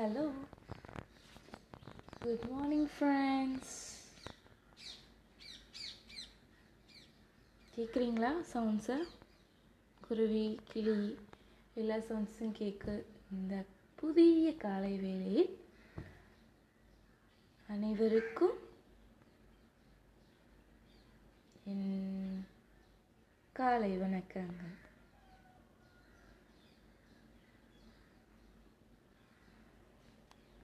Hello good morning friends கேட்குறீங்களா சவுண்ட்ஸை குருவி கிளி எல்லா சவுண்ட்ஸும் கேட்கு இந்த புதிய காலை வேளையில் அனைவருக்கும் என் காலை வணக்கங்கள்.